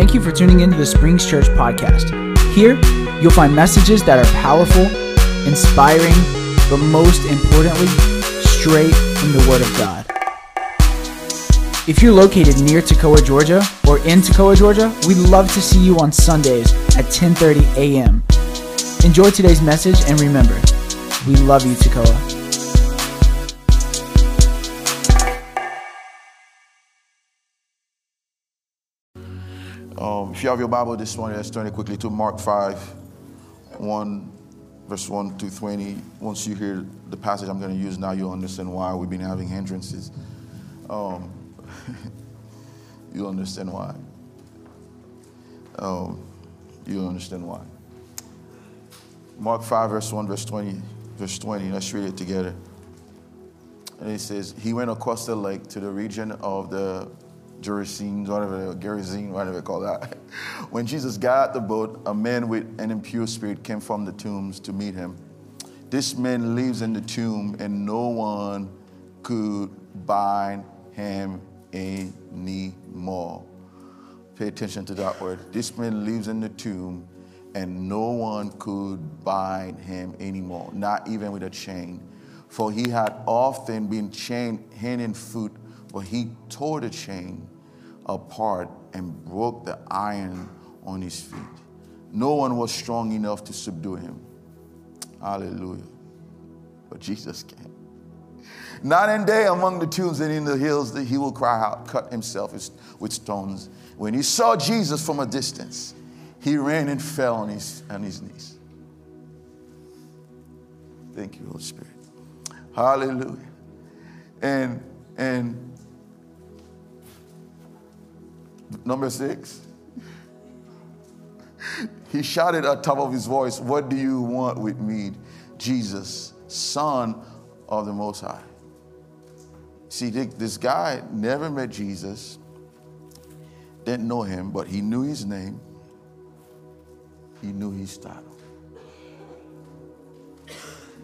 Thank you for tuning into the Springs Church podcast. Here, you'll find messages that are powerful, inspiring, but most importantly, straight from the Word of God. If you're located near Toccoa, Georgia, or in Toccoa, Georgia, we'd love to see you on Sundays at 10:30 a.m. Enjoy today's message and remember, we love you, Toccoa. If you have your Bible this morning, let's turn it quickly to Mark 5, 1, verse 1 to 20. Once you hear the passage I'm going to use now, you'll understand why we've been having hindrances. Um, you'll understand why. Um, you'll understand why. Mark 5, verse 1, verse 20. Verse 20, let's read it together. And it says, He went across the lake to the region of the Gerasenes, whatever, Gerasene, whatever they call that. When Jesus got the boat, a man with an impure spirit came from the tombs to meet him. This man lives in the tomb, and no one could bind him anymore. Pay attention to that word. This man lives in the tomb, and no one could bind him anymore, not even with a chain. For he had often been chained hand and foot, but he tore the chain apart and broke the iron on his feet. No one was strong enough to subdue him. Hallelujah. But Jesus came. Night and day among the tombs and in the hills, that he will cry out, cut himself with stones. When he saw Jesus from a distance, he ran and fell on his, on his knees. Thank you, Holy Spirit. Hallelujah. And and Number six, he shouted at top of his voice, What do you want with me, Jesus, Son of the Most High? See, this guy never met Jesus, didn't know him, but he knew his name, he knew his title.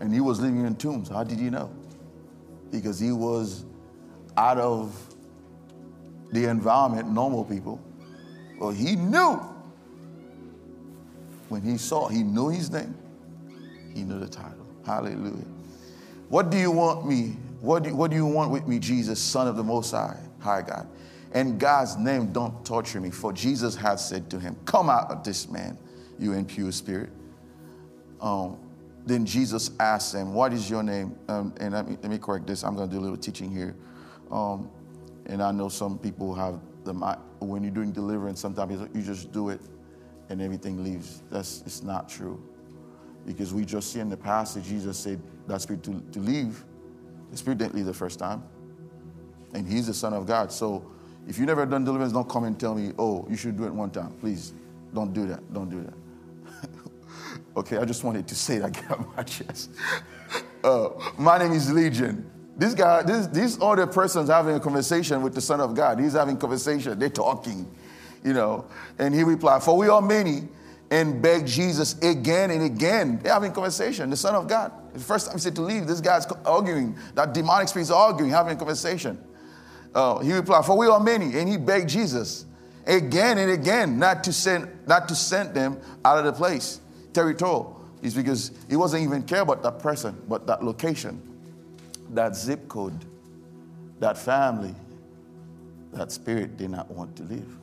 And he was living in tombs. How did you know? Because he was out of the environment, normal people. Well, he knew when he saw, he knew his name, he knew the title. Hallelujah. What do you want me? What do, what do you want with me, Jesus, Son of the Most High, High God? In God's name, don't torture me, for Jesus had said to him, Come out of this man, you impure spirit. Um, then Jesus asked him, What is your name? Um, and let me, let me correct this. I'm going to do a little teaching here. Um, and I know some people have the when you're doing deliverance, sometimes you just do it and everything leaves. That's it's not true. Because we just see in the passage, Jesus said that spirit to, to leave. The spirit didn't leave the first time. And he's the Son of God. So if you never done deliverance, don't come and tell me, oh, you should do it one time. Please, don't do that. Don't do that. okay, I just wanted to say that, get out my chest. Uh, my name is Legion. This guy, this, these other persons having a conversation with the Son of God. He's having conversation. They're talking, you know. And he replied, "For we are many," and begged Jesus again and again. They're having conversation. The Son of God. The first time he said to leave, this guy's arguing. That demonic spirit's arguing, having conversation. Uh, he replied, "For we are many," and he begged Jesus again and again not to send, not to send them out of the place, territorial. It's because he wasn't even care about that person, but that location that zip code, that family, that spirit did not want to live.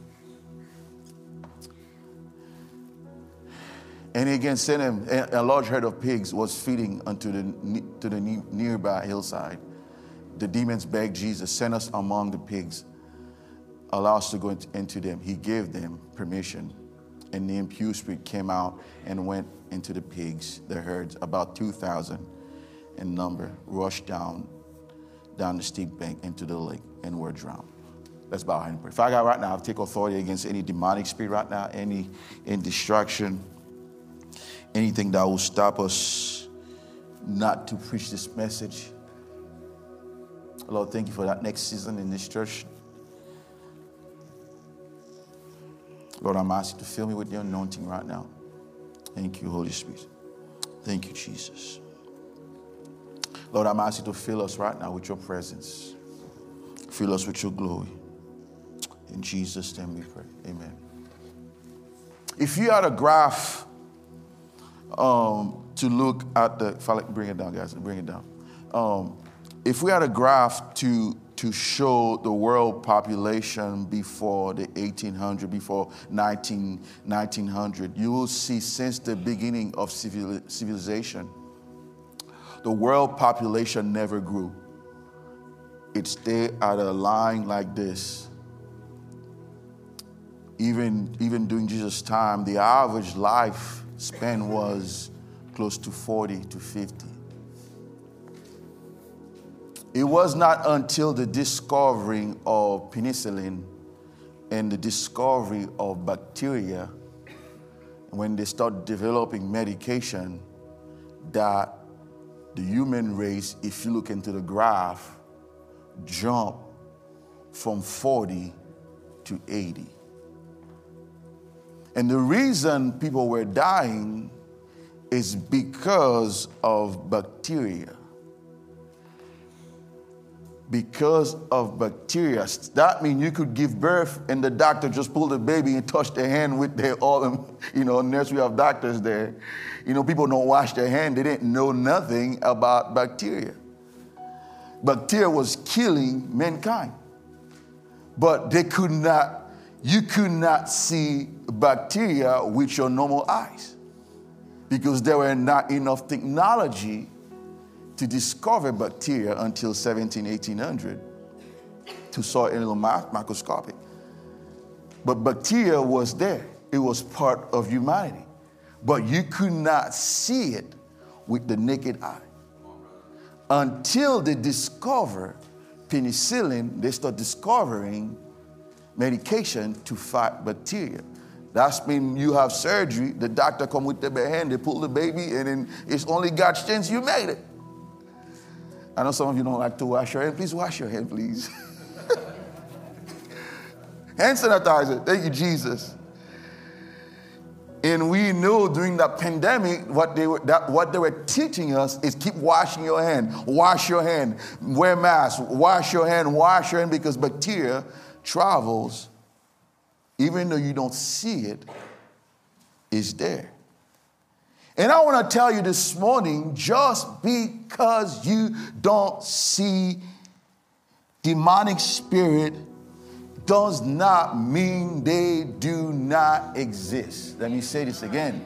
And he again sent him, a large herd of pigs was feeding unto the, to the nearby hillside. The demons begged Jesus, send us among the pigs, allow us to go into them. He gave them permission. And the impure spirit came out and went into the pigs, the herds, about 2,000 in number rushed down down the steep bank into the lake and were drowned. Let's bow and pray. Father God, right now, I take authority against any demonic spirit right now, any, any distraction, anything that will stop us not to preach this message. Lord, thank you for that next season in this church. Lord, I'm asking to fill me with your anointing right now. Thank you, Holy Spirit. Thank you, Jesus. Lord, I'm asking you to fill us right now with your presence. Fill us with your glory. In Jesus' name we pray. Amen. if you had a graph um, to look at the, bring it down, guys, bring it down. Um, if we had a graph to to show the world population before the 1800, before 19, 1900, you will see since the beginning of civil, civilization, the world population never grew. It stayed at a line like this. Even, even during Jesus' time, the average life span was close to 40 to 50. It was not until the discovering of penicillin and the discovery of bacteria, when they started developing medication, that the human race, if you look into the graph, jump from 40 to 80. And the reason people were dying is because of bacteria because of bacteria. That means you could give birth and the doctor just pulled the baby and touched their hand with their all them, you know, nurse we have doctors there. You know, people don't wash their hand. They didn't know nothing about bacteria. Bacteria was killing mankind. But they could not, you could not see bacteria with your normal eyes because there were not enough technology to discover bacteria until 17, 1800 to saw in a microscopic. But bacteria was there. It was part of humanity. But you could not see it with the naked eye. Until they discover penicillin, they start discovering medication to fight bacteria. That's when you have surgery, the doctor come with the hand, they pull the baby, and then it's only God's chance you made it. I know some of you don't like to wash your hand. Please wash your hand, please. hand sanitizer. Thank you, Jesus. And we know during that pandemic, what they were that, what they were teaching us is keep washing your hand, wash your hand, wear mask, wash your hand, wash your hand, because bacteria travels, even though you don't see it, is there. And I want to tell you this morning just because you don't see demonic spirit does not mean they do not exist. Let me say this again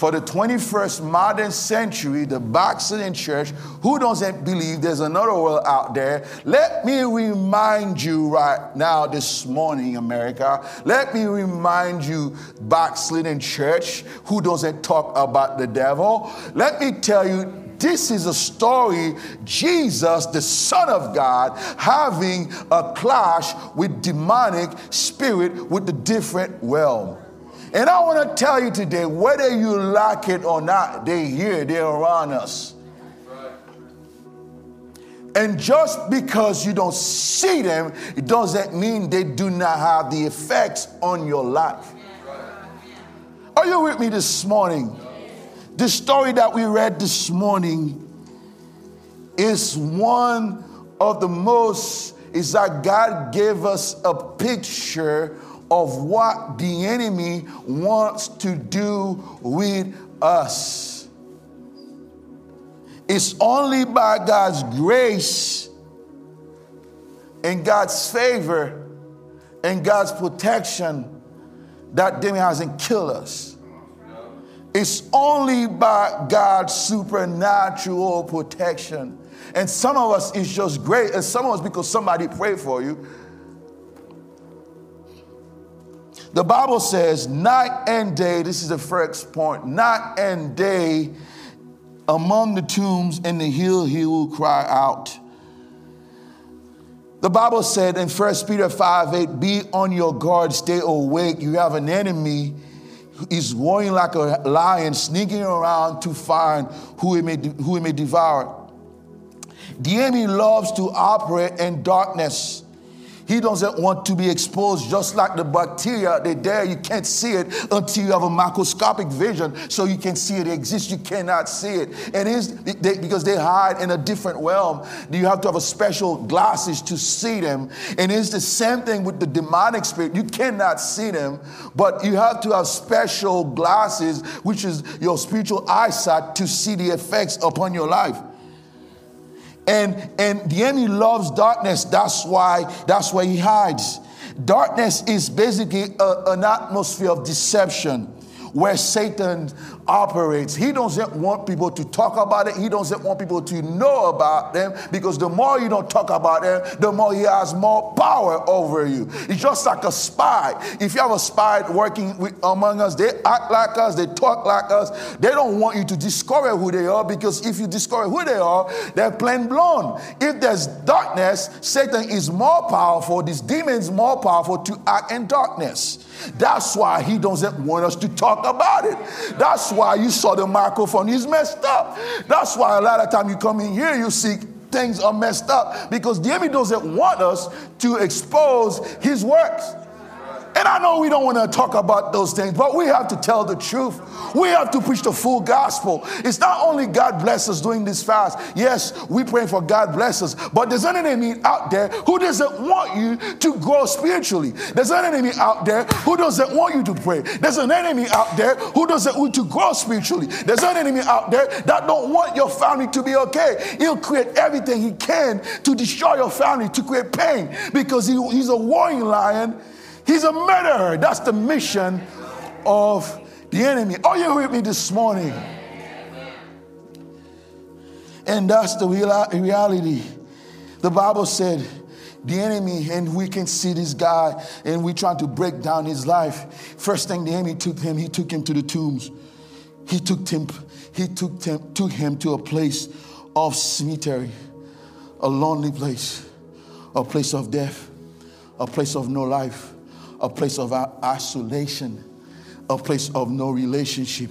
for the 21st modern century, the backsliding church who doesn't believe there's another world out there, let me remind you right now this morning, America, let me remind you, backsliding church who doesn't talk about the devil, let me tell you this is a story Jesus, the Son of God, having a clash with demonic spirit with the different realm. And I want to tell you today whether you like it or not, they're here, they're around us. And just because you don't see them, it doesn't mean they do not have the effects on your life. Are you with me this morning? The story that we read this morning is one of the most, is that God gave us a picture of what the enemy wants to do with us. It's only by God's grace and God's favor and God's protection that demon hasn't killed us. It's only by God's supernatural protection. And some of us is just great, and some of us because somebody prayed for you. The Bible says, night and day, this is the first point, night and day among the tombs and the hill he will cry out. The Bible said in 1 Peter 5 8, be on your guard, stay awake. You have an enemy. He's roaring like a lion, sneaking around to find who he may, who he may devour. The enemy loves to operate in darkness. He doesn't want to be exposed just like the bacteria. They're there, you can't see it until you have a microscopic vision so you can see it exists. You cannot see it. And it's they, because they hide in a different realm. You have to have a special glasses to see them. And it's the same thing with the demonic spirit. You cannot see them, but you have to have special glasses, which is your spiritual eyesight, to see the effects upon your life. And, and the enemy loves darkness. That's why, that's why he hides. Darkness is basically a, an atmosphere of deception where Satan operates. He doesn't want people to talk about it. He doesn't want people to know about them because the more you don't talk about them, the more he has more power over you. It's just like a spy. If you have a spy working with, among us, they act like us, they talk like us. They don't want you to discover who they are because if you discover who they are, they're plain blown. If there's darkness, Satan is more powerful, these demons more powerful to act in darkness. That's why he doesn't want us to talk about it. That's why you saw the microphone is messed up. That's why a lot of time you come in here, you see things are messed up because the enemy doesn't want us to expose his works. And I know we don't want to talk about those things, but we have to tell the truth. We have to preach the full gospel. It's not only God bless us doing this fast. Yes, we pray for God bless us, but there's an enemy out there who doesn't want you to grow spiritually. There's an enemy out there who doesn't want you to pray. There's an enemy out there who doesn't want you to grow spiritually. There's an enemy out there that don't want your family to be okay. He'll create everything he can to destroy your family, to create pain, because he, he's a warring lion He's a murderer. That's the mission of the enemy. Are you with me this morning? And that's the reality. The Bible said the enemy, and we can see this guy, and we trying to break down his life. First thing the enemy took him, he took him to the tombs. He took him, he took him, took him to a place of cemetery, a lonely place, a place of death, a place of no life a place of isolation, a place of no relationship.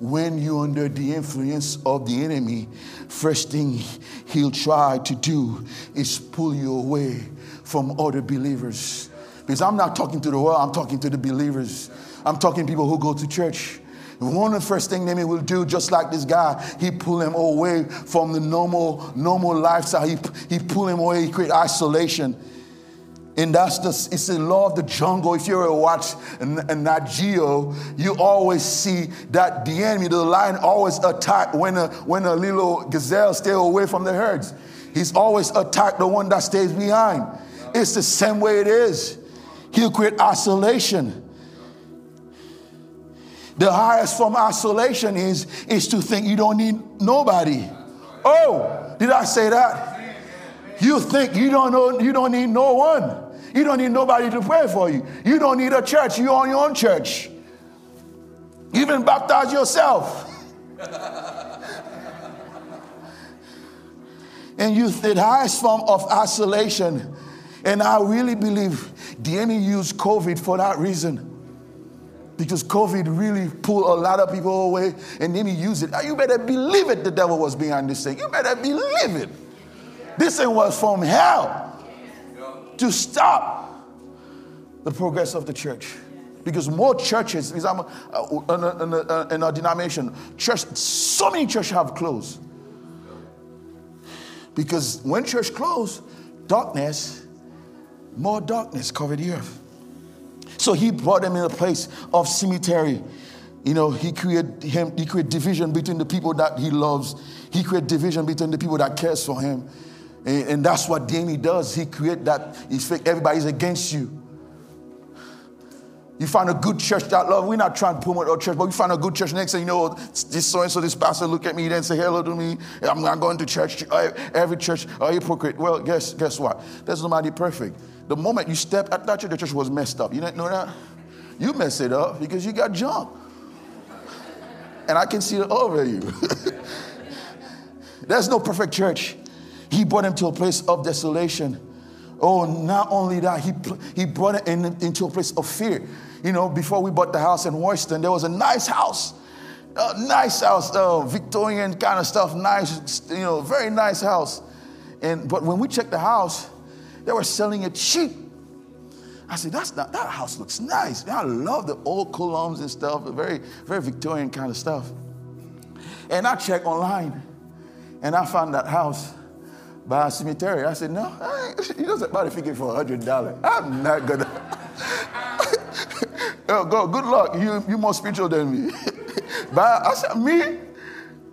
When you're under the influence of the enemy, first thing he'll try to do is pull you away from other believers. Because I'm not talking to the world, I'm talking to the believers. I'm talking people who go to church. One of the first thing enemy will do, just like this guy, he pull him away from the normal, normal lifestyle. He, he pull him away, he create isolation. And that's the, it's the law of the jungle. If you ever watch Nat Geo, you always see that the enemy, the lion, always attack when a, when a little gazelle stay away from the herds. He's always attack the one that stays behind. It's the same way it is. He'll create isolation. The highest form of isolation is, is to think you don't need nobody. Oh, did I say that? You think you don't know you don't need no one. You don't need nobody to pray for you. You don't need a church. You own your own church. You Even baptize yourself. and you the highest form of isolation. And I really believe the enemy used COVID for that reason. Because COVID really pulled a lot of people away and then he used it. You better believe it, the devil was behind this thing. You better believe it. This thing was from hell to stop the progress of the church. Because more churches, because uh, in, in, a, in a denomination, church, so many churches have closed. Because when church closed, darkness, more darkness covered the earth. So he brought them in a place of cemetery. You know, he created him, he created division between the people that he loves. He created division between the people that cares for him. And, and that's what Danny does. He create that, he's everybody's against you. You find a good church that love. We're not trying to promote our church, but we find a good church. Next thing you know, this so and so, this pastor look at me and say hello to me. I'm not going to church. Uh, every church, a hypocrite. Well, guess guess what? There's nobody perfect. The moment you step at that church, the church was messed up. You didn't know that? You mess it up because you got junk. And I can see it over you. There's no perfect church. He brought him to a place of desolation. Oh, not only that, he, he brought it in, into a place of fear. You know, before we bought the house in Washington, there was a nice house. A nice house, uh, Victorian kind of stuff, nice, you know, very nice house. And but when we checked the house, they were selling it cheap. I said, that's not, that house looks nice. I love the old columns and stuff, very, very Victorian kind of stuff. And I checked online and I found that house by a cemetery. I said, no, he doesn't buy the figure for $100. I'm not gonna. oh, go, good luck. You, you more spiritual than me. but I said, me?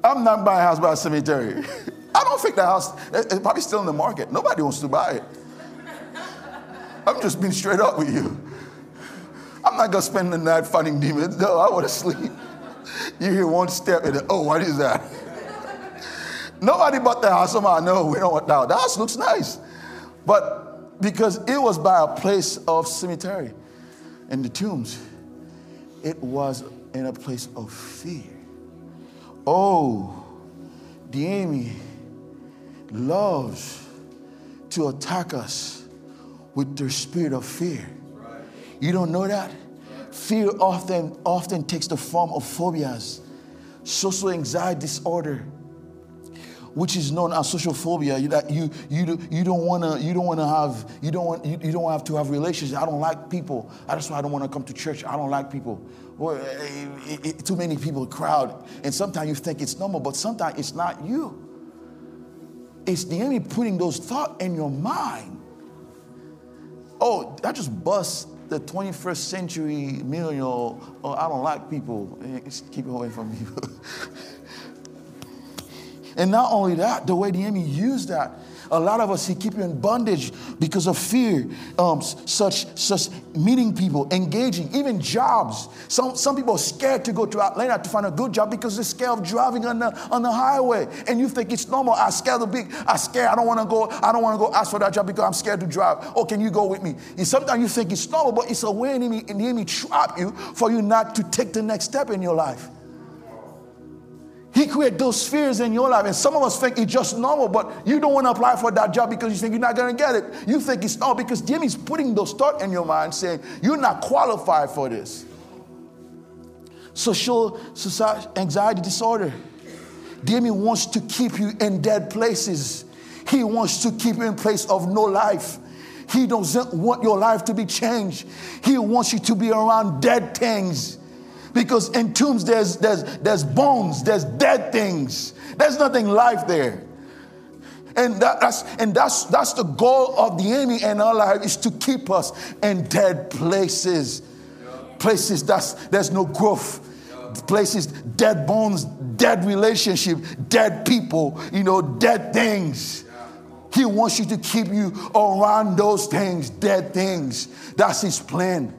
I'm not buying a house by a cemetery. I don't think the house, it's probably still in the market. Nobody wants to buy it. I'm just being straight up with you. I'm not gonna spend the night fighting demons. No, I want to sleep. You hear one step and oh, what is that? Nobody bought the house. Somehow, no, we don't want that. The house looks nice. But because it was by a place of cemetery and the tombs, it was in a place of fear. Oh, the enemy loves to attack us with their spirit of fear. You don't know that? Fear often often takes the form of phobias, social anxiety disorder, which is known as social phobia. You, that you, you, you don't want to you don't want to have you don't want you, you don't have to have relationships. I don't like people. That's why I don't want to come to church. I don't like people. It, it, eh, eh, eh, too many people crowd, and sometimes you think it's normal, but sometimes it's not you. It's the enemy putting those thoughts in your mind. Oh, that just busts the 21st century millennial. Oh, I don't like people. Eh, keep away from people. and not only that, the way the enemy used that a lot of us, He keep you in bondage because of fear, um, such, such meeting people, engaging, even jobs. Some, some people are scared to go to Atlanta to find a good job because they're scared of driving on the, on the highway. And you think it's normal. I scared the big, I scared, I don't want to go, I don't want to go ask for that job because I'm scared to drive. Oh, can you go with me? And sometimes you think it's normal, but it's a way in the enemy trap you for you not to take the next step in your life. He created those fears in your life. And some of us think it's just normal, but you don't want to apply for that job because you think you're not going to get it. You think it's normal because Jimmy's putting those thoughts in your mind saying, you're not qualified for this. Social anxiety disorder. Enemy wants to keep you in dead places. He wants to keep you in place of no life. He doesn't want your life to be changed. He wants you to be around dead things because in tombs there's there's there's bones, there's dead things. There's nothing life there. And that, that's and that's that's the goal of the enemy in our life is to keep us in dead places. Places that's there's no growth. Places, dead bones, dead relationship, dead people, you know, dead things. He wants you to keep you around those things, dead things. That's his plan.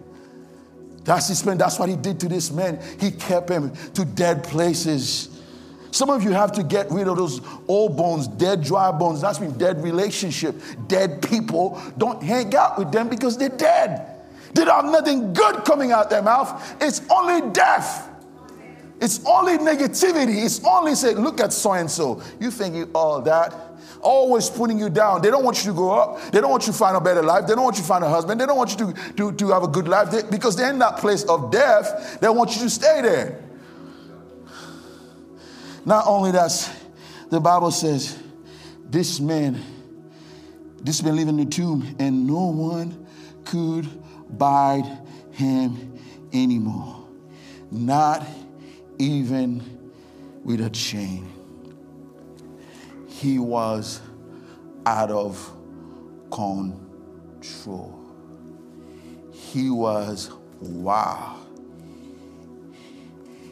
That's his plan. That's what he did to this man. He kept him to dead places. Some of you have to get rid of those old bones, dead, dry bones. That's been dead relationship, dead people. Don't hang out with them because they're dead. They don't have nothing good coming out their mouth. It's only death. It's only negativity. It's only say, look at so and so. You think you all that always putting you down. They don't want you to grow up. They don't want you to find a better life. They don't want you to find a husband. They don't want you to, to, to have a good life they, because they're in that place of death. They want you to stay there. Not only that, the Bible says this man, this man lived in the tomb, and no one could bide him anymore. Not even with a chain he was out of control. He was wow.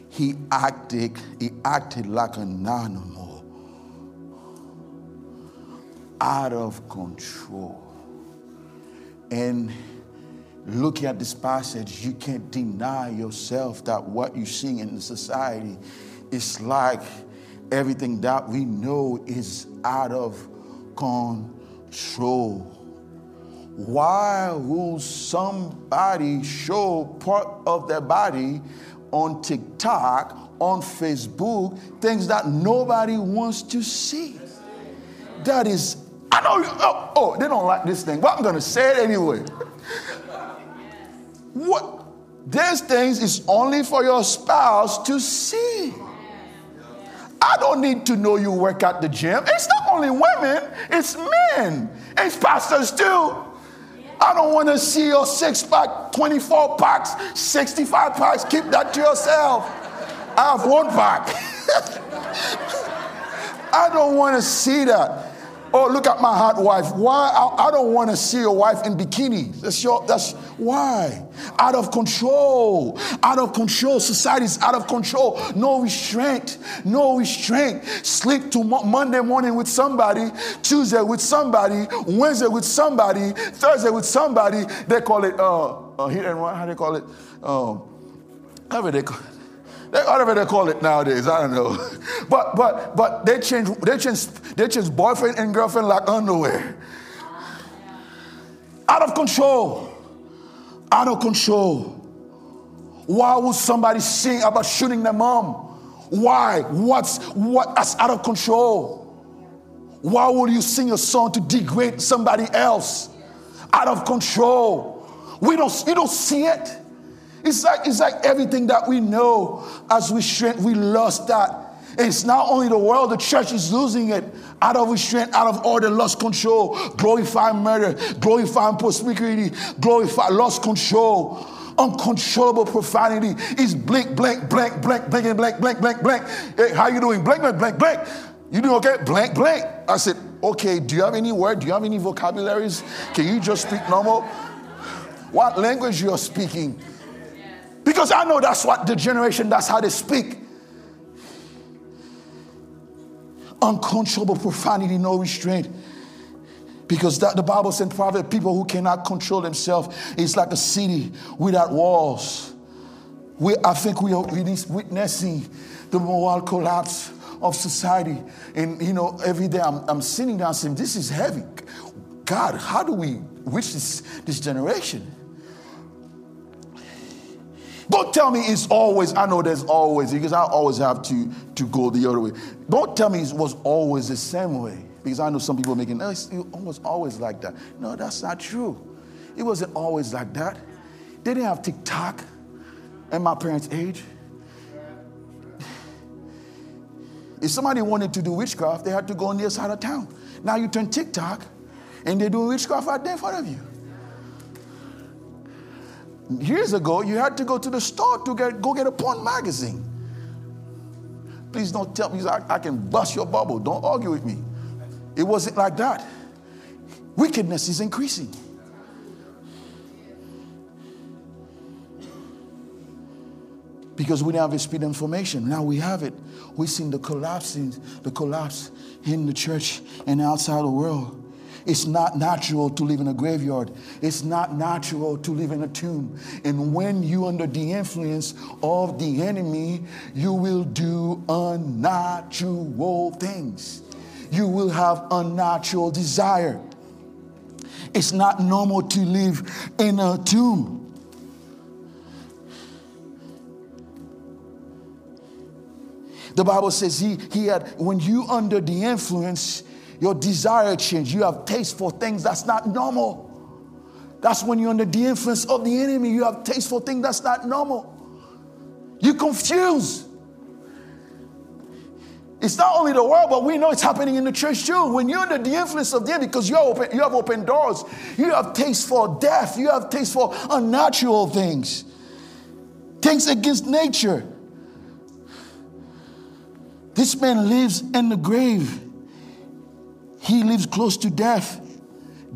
He acted, he acted like an animal. Out of control. And looking at this passage, you can't deny yourself that what you're seeing in the society is like everything that we know is out of control. Why will somebody show part of their body on TikTok, on Facebook, things that nobody wants to see? That is, I know, oh, oh they don't like this thing, but I'm going to say it anyway. what? These things is only for your spouse to see. I don't need to know you work at the gym. It's not only women, it's men. It's pastors too. I don't want to see your six pack, 24 packs, 65 packs. Keep that to yourself. I have one pack. I don't want to see that. Oh, look at my hot wife. Why? I, I don't want to see your wife in bikini. That's your, that's why. Out of control. Out of control. Society's out of control. No restraint. No restraint. Sleep to mo- Monday morning with somebody, Tuesday with somebody, Wednesday with somebody, Thursday with somebody. They call it, uh, uh. How do they call it? Um, however they call it whatever they call it nowadays, I don't know. But but but they change they change they change boyfriend and girlfriend like underwear. Out of control. Out of control. Why would somebody sing about shooting their mom? Why? What's what that's out of control? Why would you sing a song to degrade somebody else? Out of control. We don't you don't see it. It's like, it's like everything that we know as we shrink, we lost that. It's not only the world, the church is losing it out of restraint, out of order, lost control, glorify murder, glorify prosperity, glorify lost control, uncontrollable profanity. Is blink, blank, blank, blank, blank, blank, blank, blank, blank. Hey, how you doing? Blank, blank, blank, blank. You doing okay? Blank, blank. I said, okay, do you have any word? Do you have any vocabularies? Can you just speak normal? What language you are speaking? Because I know that's what the generation, that's how they speak. Uncontrollable profanity, no restraint. Because that, the Bible said, prophet, people who cannot control themselves is like a city without walls. We, I think we are witnessing the moral collapse of society. And, you know, every day I'm, I'm sitting down saying, this is heavy. God, how do we reach this, this generation? Don't tell me it's always, I know there's always, because I always have to, to go the other way. Don't tell me it was always the same way, because I know some people are making, oh, no, it was always like that. No, that's not true. It wasn't always like that. They didn't have TikTok at my parents' age. If somebody wanted to do witchcraft, they had to go on the other side of town. Now you turn TikTok and they do witchcraft right there in front of you. Years ago, you had to go to the store to get, go get a porn magazine. Please don't tell me I, I can bust your bubble. Don't argue with me. It wasn't like that. Wickedness is increasing. Because we have the speed information. Now we have it. We've seen the collapsing, the collapse in the church and outside the world. It's not natural to live in a graveyard. It's not natural to live in a tomb. And when you under the influence of the enemy, you will do unnatural things. You will have unnatural desire. It's not normal to live in a tomb. The Bible says he, he had, when you under the influence, your desire change. You have taste for things that's not normal. That's when you're under the influence of the enemy. You have taste for things that's not normal. You confuse. It's not only the world, but we know it's happening in the church too. When you're under the influence of them, because you open, you have open doors, you have taste for death, you have taste for unnatural things, things against nature. This man lives in the grave. He lives close to death.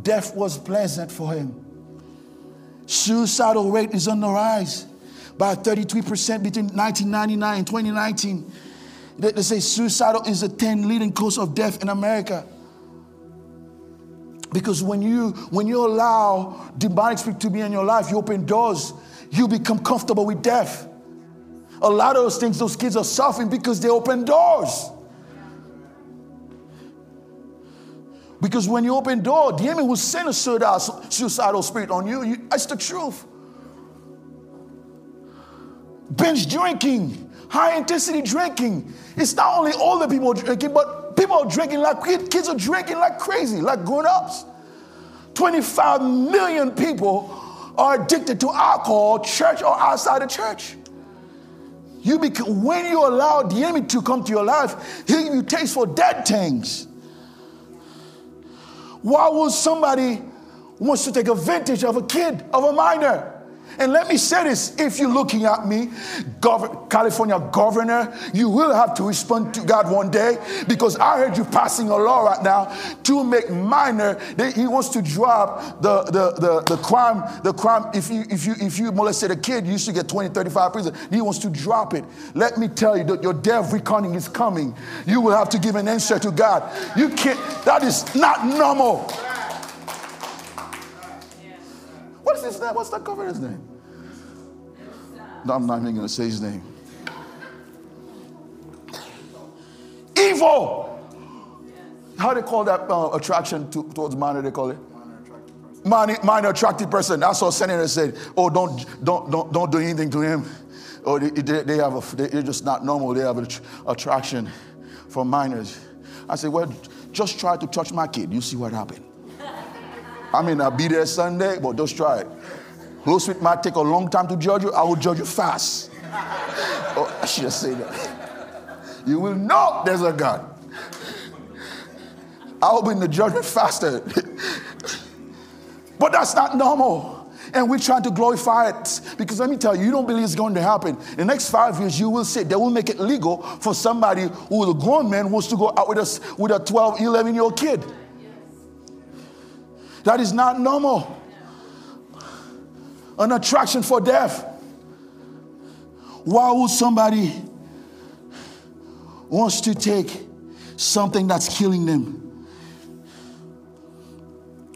Death was pleasant for him. Suicidal rate is on the rise by 33% between 1999 and 2019. They say suicidal is the 10 leading cause of death in America. Because when you when you allow demonic spirit to be in your life, you open doors, you become comfortable with death. A lot of those things, those kids are suffering because they open doors. Because when you open door, the enemy will send a suicidal spirit on you. that's the truth. Binge drinking, high intensity drinking. It's not only older people drinking, but people are drinking like kids are drinking like crazy, like grown ups. 25 million people are addicted to alcohol, church or outside the church. You when you allow the enemy to come to your life, he'll give you taste for dead things. Why would somebody wants to take advantage of a kid, of a minor. And let me say this if you're looking at me, Gov- California governor, you will have to respond to God one day because I heard you passing a law right now to make minor. he wants to drop the, the, the, the crime, the crime. If you, if, you, if you molested a kid, you should get 20, 35 prison. He wants to drop it. Let me tell you that your of reckoning is coming. You will have to give an answer to God. You can't, that is not normal. What is his name? What's that governor's name? No, I'm not even going to say his name. Evil. How they call that uh, attraction to, towards minor? They call it minor, minor attractive person. That's what senator said. Oh, don't don't don't don't do anything to him. Oh, they, they, they have a, they're just not normal. They have an attraction for minors. I said, well, just try to touch my kid. You see what happened. I mean, I'll be there Sunday, but just try it. Close with might take a long time to judge you. I will judge you fast. oh, I should have said that. You will know there's a God. I will be in the judgment faster. but that's not normal. And we're trying to glorify it because let me tell you, you don't believe it's going to happen. In the next five years, you will see they will make it legal for somebody who is a grown man wants to go out with a, with a 12, 11 year old kid. That is not normal an attraction for death. Why would somebody wants to take something that's killing them?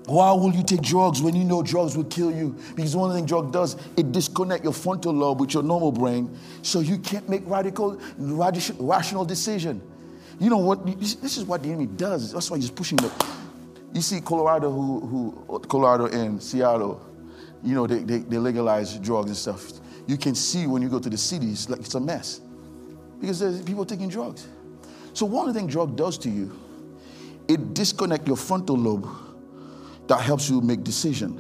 Why will you take drugs when you know drugs will kill you? Because one thing drug does, it disconnect your frontal lobe with your normal brain, so you can't make radical, rational decision. You know what? This is what the enemy does. That's why he's pushing the. You see, Colorado, who, who Colorado and Seattle, you know, they, they, they legalize drugs and stuff. You can see when you go to the cities, like it's a mess because there's people taking drugs. So one of the things drug does to you, it disconnect your frontal lobe that helps you make decision,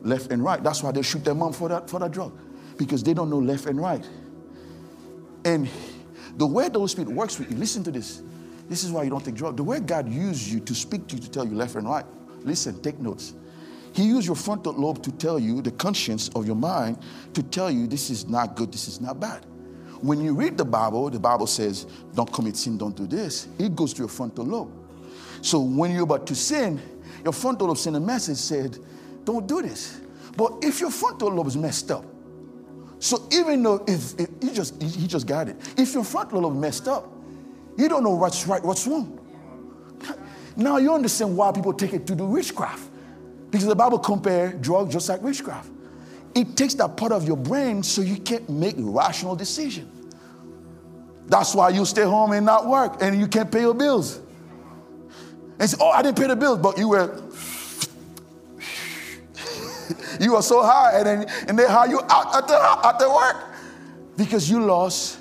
left and right. That's why they shoot their mom for that for that drug, because they don't know left and right. And the way the Holy Spirit works with you, listen to this. This is why you don't take drugs. The way God used you to speak to you to tell you left and right. Listen, take notes. He used your frontal lobe to tell you, the conscience of your mind, to tell you this is not good, this is not bad. When you read the Bible, the Bible says, don't commit sin, don't do this. It goes to your frontal lobe. So when you're about to sin, your frontal lobe sent a message said, don't do this. But if your frontal lobe is messed up, so even though if, if he just he just got it, if your frontal lobe messed up, you don't know what's right, what's wrong. Now you understand why people take it to do witchcraft. Because the Bible compare drugs just like witchcraft. It takes that part of your brain so you can't make rational decision. That's why you stay home and not work and you can't pay your bills. And say, oh, I didn't pay the bills, but you were you were so high, and then and they hire you out at the at the work because you lost.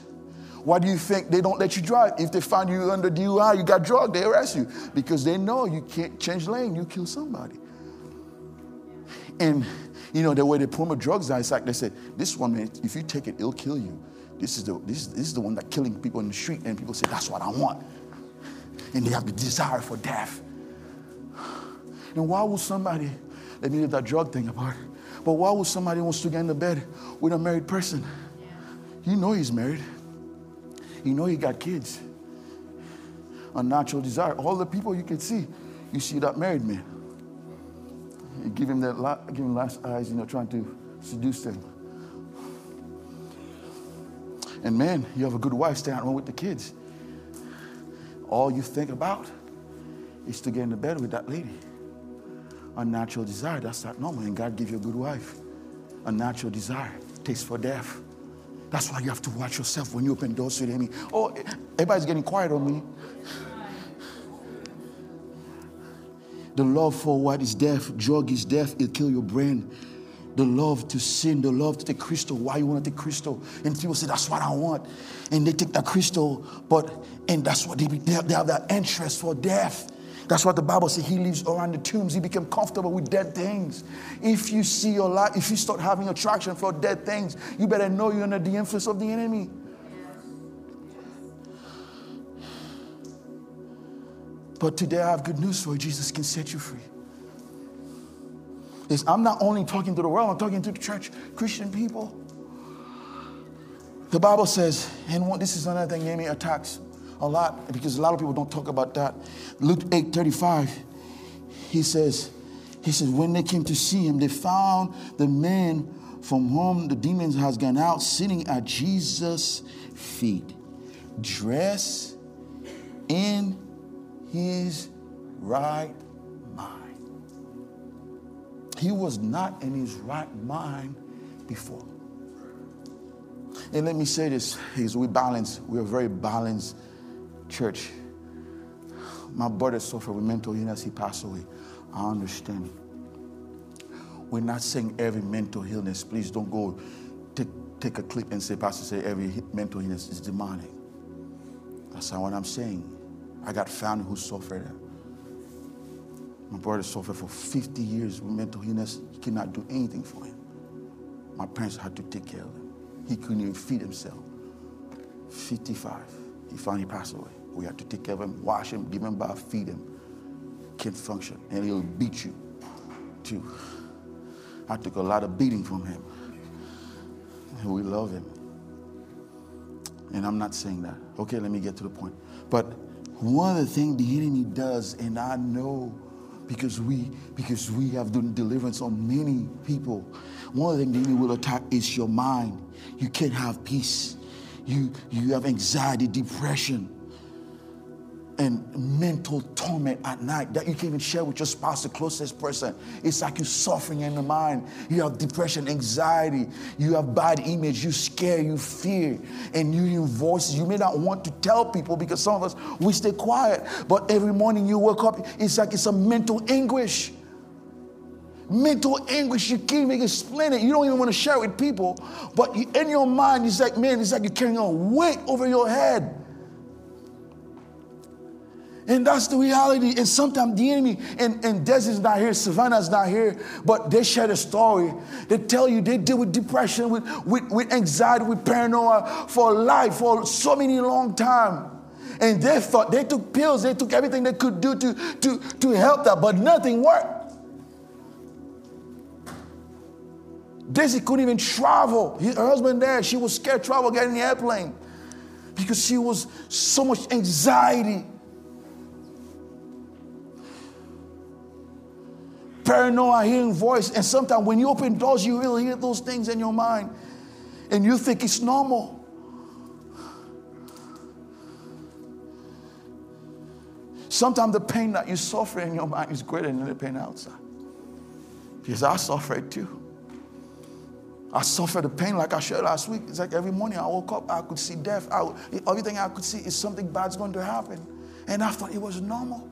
Why do you think they don't let you drive? If they find you under DUI, you got drugged, they arrest you because they know you can't change lane, you kill somebody. And you know, the way they promote drugs it's like they said, this one, man, if you take it, it'll kill you. This is the this is, this is the one that killing people in the street, and people say, that's what I want. And they have the desire for death. And why would somebody, let me leave that drug thing apart, but why would somebody wants to get in the bed with a married person? You know he's married. You know you got kids. Unnatural desire. All the people you can see, you see that married man. You give him that, la- give him last eyes, you know, trying to seduce them. And man, you have a good wife staying home with the kids. All you think about is to get in the bed with that lady. Unnatural desire, that's not normal. And God give you a good wife. Unnatural desire, taste for death. That's why you have to watch yourself when you open doors to the enemy. Oh, everybody's getting quiet on me. The love for what is death, drug is death, it'll kill your brain. The love to sin, the love to take crystal. Why you want to take crystal? And people say, that's what I want. And they take that crystal, but, and that's what they, they have, they have that interest for death. That's what the Bible says. He lives around the tombs. He became comfortable with dead things. If you see your life, if you start having attraction for dead things, you better know you're under the influence of the enemy. But today I have good news for you. Jesus can set you free. It's, I'm not only talking to the world, I'm talking to the church, Christian people. The Bible says, and this is another thing enemy attacks a lot because a lot of people don't talk about that. Luke 8 35, he says, he says, when they came to see him, they found the man from whom the demons has gone out sitting at Jesus' feet, dressed in his right mind. He was not in his right mind before. And let me say this is we balance, we're very balanced church. My brother suffered with mental illness, he passed away. I understand. We're not saying every mental illness, please don't go take, take a clip and say, Pastor, say every mental illness is demonic. That's not what I'm saying. I got family who suffered. My brother suffered for 50 years with mental illness. He could not do anything for him. My parents had to take care of him. He couldn't even feed himself. 55. He finally passed away. We had to take care of him, wash him, give him bath, feed him. Can't function. And he'll beat you too. I took a lot of beating from him. And we love him. And I'm not saying that. Okay, let me get to the point. But one of the things the enemy does, and I know because we because we have done deliverance on many people. One of the things the enemy will attack is your mind. You can't have peace. You you have anxiety, depression and mental torment at night that you can't even share with your spouse, the closest person. It's like you're suffering in the mind. You have depression, anxiety, you have bad image, you scare, you fear, and you hear voices. You may not want to tell people because some of us we stay quiet, but every morning you wake up, it's like it's a mental anguish. Mental anguish, you can't even explain it. You don't even want to share it with people, but in your mind, it's like, man, it's like you're carrying a weight over your head. And that's the reality. And sometimes the enemy, and, and Desi's not here, Savannah's not here, but they share the story. They tell you they deal with depression, with, with, with anxiety, with paranoia for life, for so many long time. And they thought they took pills, they took everything they could do to, to, to help that, but nothing worked. Desi couldn't even travel. Her husband there, she was scared to travel, getting the airplane because she was so much anxiety. paranoia, hearing voice. And sometimes when you open doors, you really hear those things in your mind. And you think it's normal. Sometimes the pain that you suffer in your mind is greater than the pain outside. Because I suffer it too. I suffer the pain like I shared last week. It's like every morning I woke up, I could see death. I, everything I could see is something bad's going to happen. And I thought it was normal.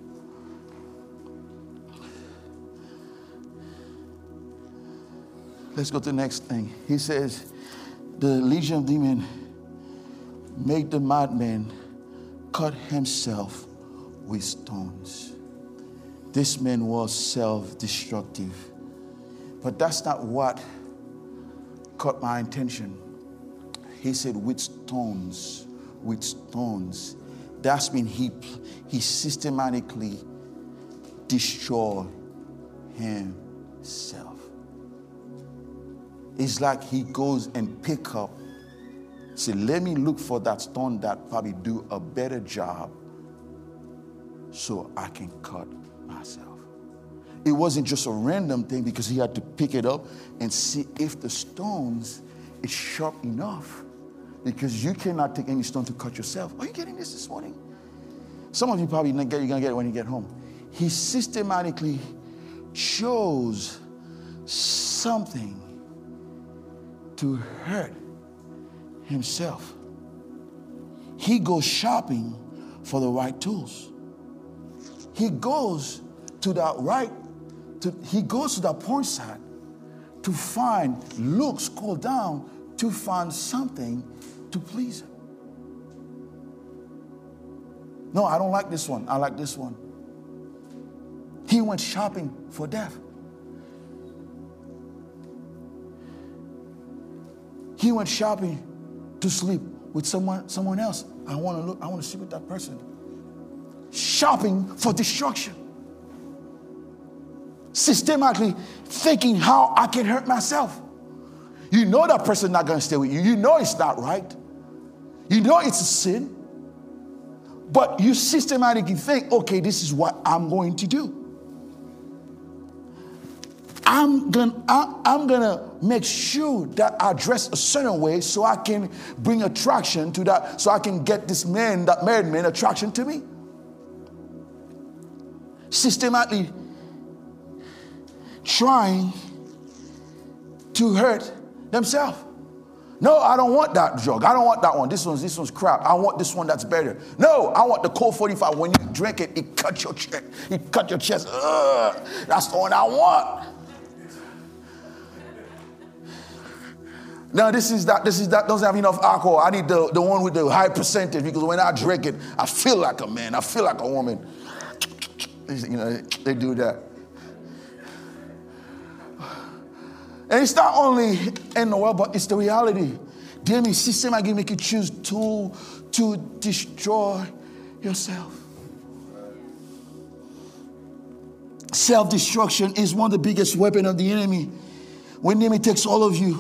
Let's go to the next thing. He says, the legion of demon made the madman cut himself with stones. This man was self destructive. But that's not what caught my attention. He said, with stones, with stones. That's mean he, he systematically destroyed himself. It's like he goes and pick up, say, let me look for that stone that probably do a better job so I can cut myself. It wasn't just a random thing because he had to pick it up and see if the stones is sharp enough. Because you cannot take any stone to cut yourself. Are you getting this this morning? Some of you probably you're gonna get it when you get home. He systematically chose something to hurt himself. He goes shopping for the right tools. He goes to that right, to, he goes to the porn site to find, look, scroll down to find something to please him. No, I don't like this one. I like this one. He went shopping for death. He went shopping to sleep with someone, someone else. I want to look, I want to sleep with that person. Shopping for destruction. Systematically thinking how I can hurt myself. You know that person's not going to stay with you. You know it's not right. You know it's a sin. But you systematically think, okay, this is what I'm going to do. I'm gonna, I, I'm gonna make sure that I dress a certain way so I can bring attraction to that, so I can get this man, that married man, attraction to me. Systematically trying to hurt themselves. No, I don't want that drug. I don't want that one. This one's this one's crap. I want this one that's better. No, I want the Colt 45. When you drink it, it cuts your chest. It cut your chest. Ugh, that's the one I want. Now this is that this is that doesn't have enough alcohol. I need the, the one with the high percentage because when I drink it, I feel like a man. I feel like a woman. You know, they do that. And it's not only in the world, but it's the reality. The enemy system I can make you choose to, to destroy yourself. Self-destruction is one of the biggest weapons of the enemy. When the enemy takes all of you,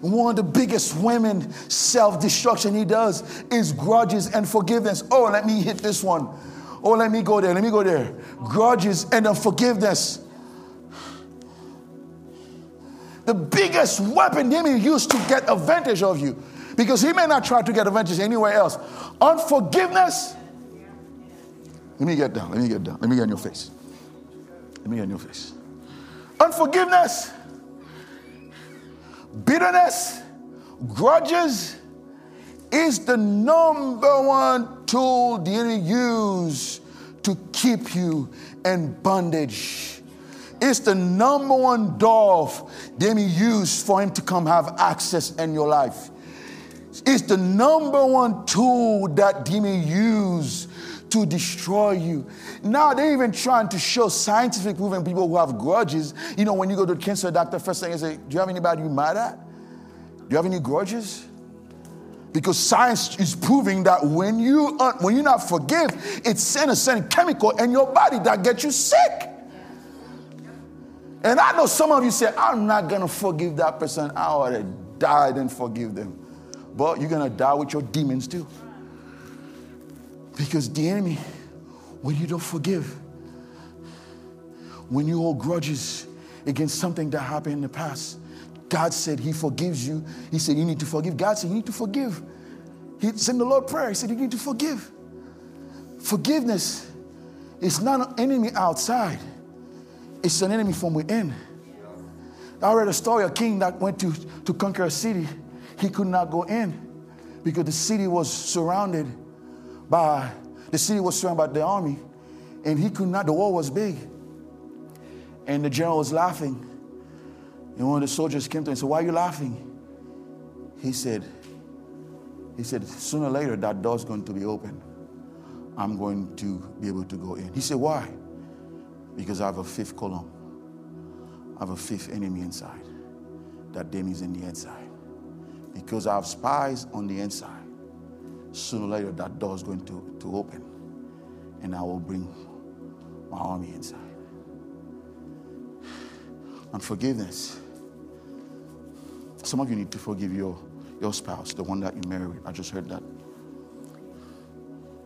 one of the biggest women self-destruction he does is grudges and forgiveness. Oh, let me hit this one. Oh, let me go there. Let me go there. Grudges and unforgiveness the biggest weapon the enemy used to get advantage of you because he may not try to get advantage anywhere else. Unforgiveness. Let me get down. Let me get down. Let me get in your face. Let me get in your face. Unforgiveness, bitterness, grudges is the number one tool the enemy use to keep you in bondage it's the number one door the enemy used for him to come have access in your life. It's the number one tool that demon use to destroy you. Now they're even trying to show scientific proof in people who have grudges. You know, when you go to the cancer doctor, first thing they say, Do you have anybody you mad at? Do you have any grudges? Because science is proving that when you uh, when you not forgive, it's sending a certain chemical in your body that gets you sick. And I know some of you say, I'm not going to forgive that person. I ought to die and forgive them. But you're going to die with your demons too. Because the enemy, when you don't forgive, when you hold grudges against something that happened in the past, God said He forgives you. He said you need to forgive. God said you need to forgive. He said in the Lord prayer, He said you need to forgive. Forgiveness is not an enemy outside. It's an enemy from within. I read a story, a king that went to, to conquer a city. He could not go in because the city was surrounded by the city was surrounded by the army. And he could not, the wall was big. And the general was laughing. And one of the soldiers came to him and said, Why are you laughing? He said, he said, sooner or later that door's going to be open. I'm going to be able to go in. He said, Why? Because I have a fifth column. I have a fifth enemy inside. That demon is in the inside. Because I have spies on the inside. Sooner or later, that door is going to, to open. And I will bring my army inside. And forgiveness. Some of you need to forgive your, your spouse, the one that you married. I just heard that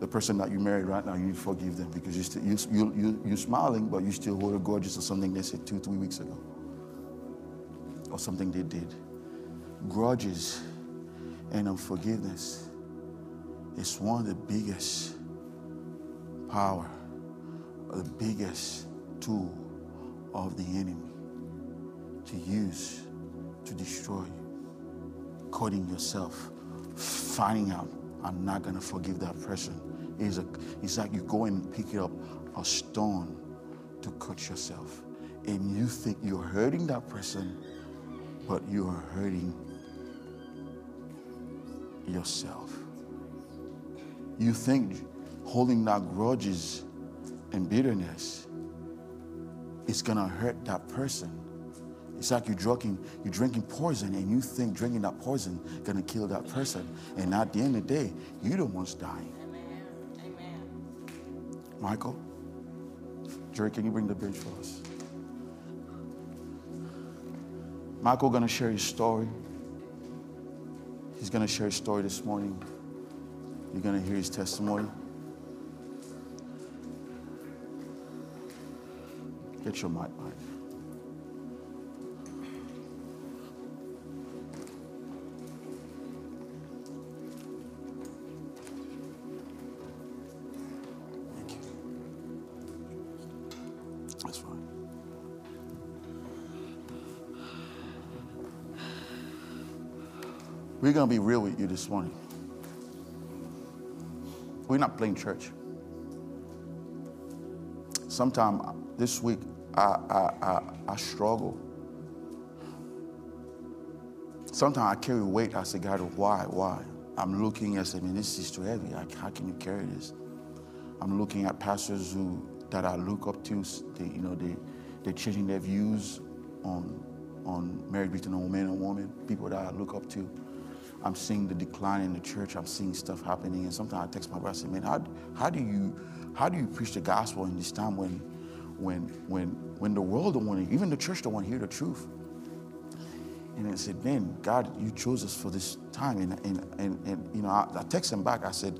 the person that you married right now, you need to forgive them because you still, you, you, you, you're smiling, but you still hold a grudge or something they said two, three weeks ago or something they did. Grudges and unforgiveness is one of the biggest power, the biggest tool of the enemy to use to destroy you. Cutting yourself, finding out I'm not going to forgive that person. It's, a, it's like you go and pick up a stone to cut yourself. And you think you're hurting that person, but you are hurting yourself. You think holding that grudges and bitterness is to hurt that person it's like you're drinking, you're drinking poison and you think drinking that poison gonna kill that person. And at the end of the day, you're the one's dying. Michael, Jerry, can you bring the bench for us? Michael gonna share his story. He's gonna share his story this morning. You're gonna hear his testimony. Get your mic, Mike. That's fine. We're going to be real with you this morning. We're not playing church. Sometimes this week, I, I, I, I struggle. Sometimes I carry weight. I say, God, why? Why? I'm looking, I say, man, this is too heavy. How can you carry this? I'm looking at pastors who that I look up to. You know, they, they're changing their views on, on marriage between a man and woman, people that I look up to. I'm seeing the decline in the church. I'm seeing stuff happening. And sometimes I text my brother, I say, man, how, how do you how do you preach the gospel in this time when when when when the world don't want to, even the church don't want to hear the truth? And I said, man, God, you chose us for this time. And and and, and you know, I, I text him back, I said,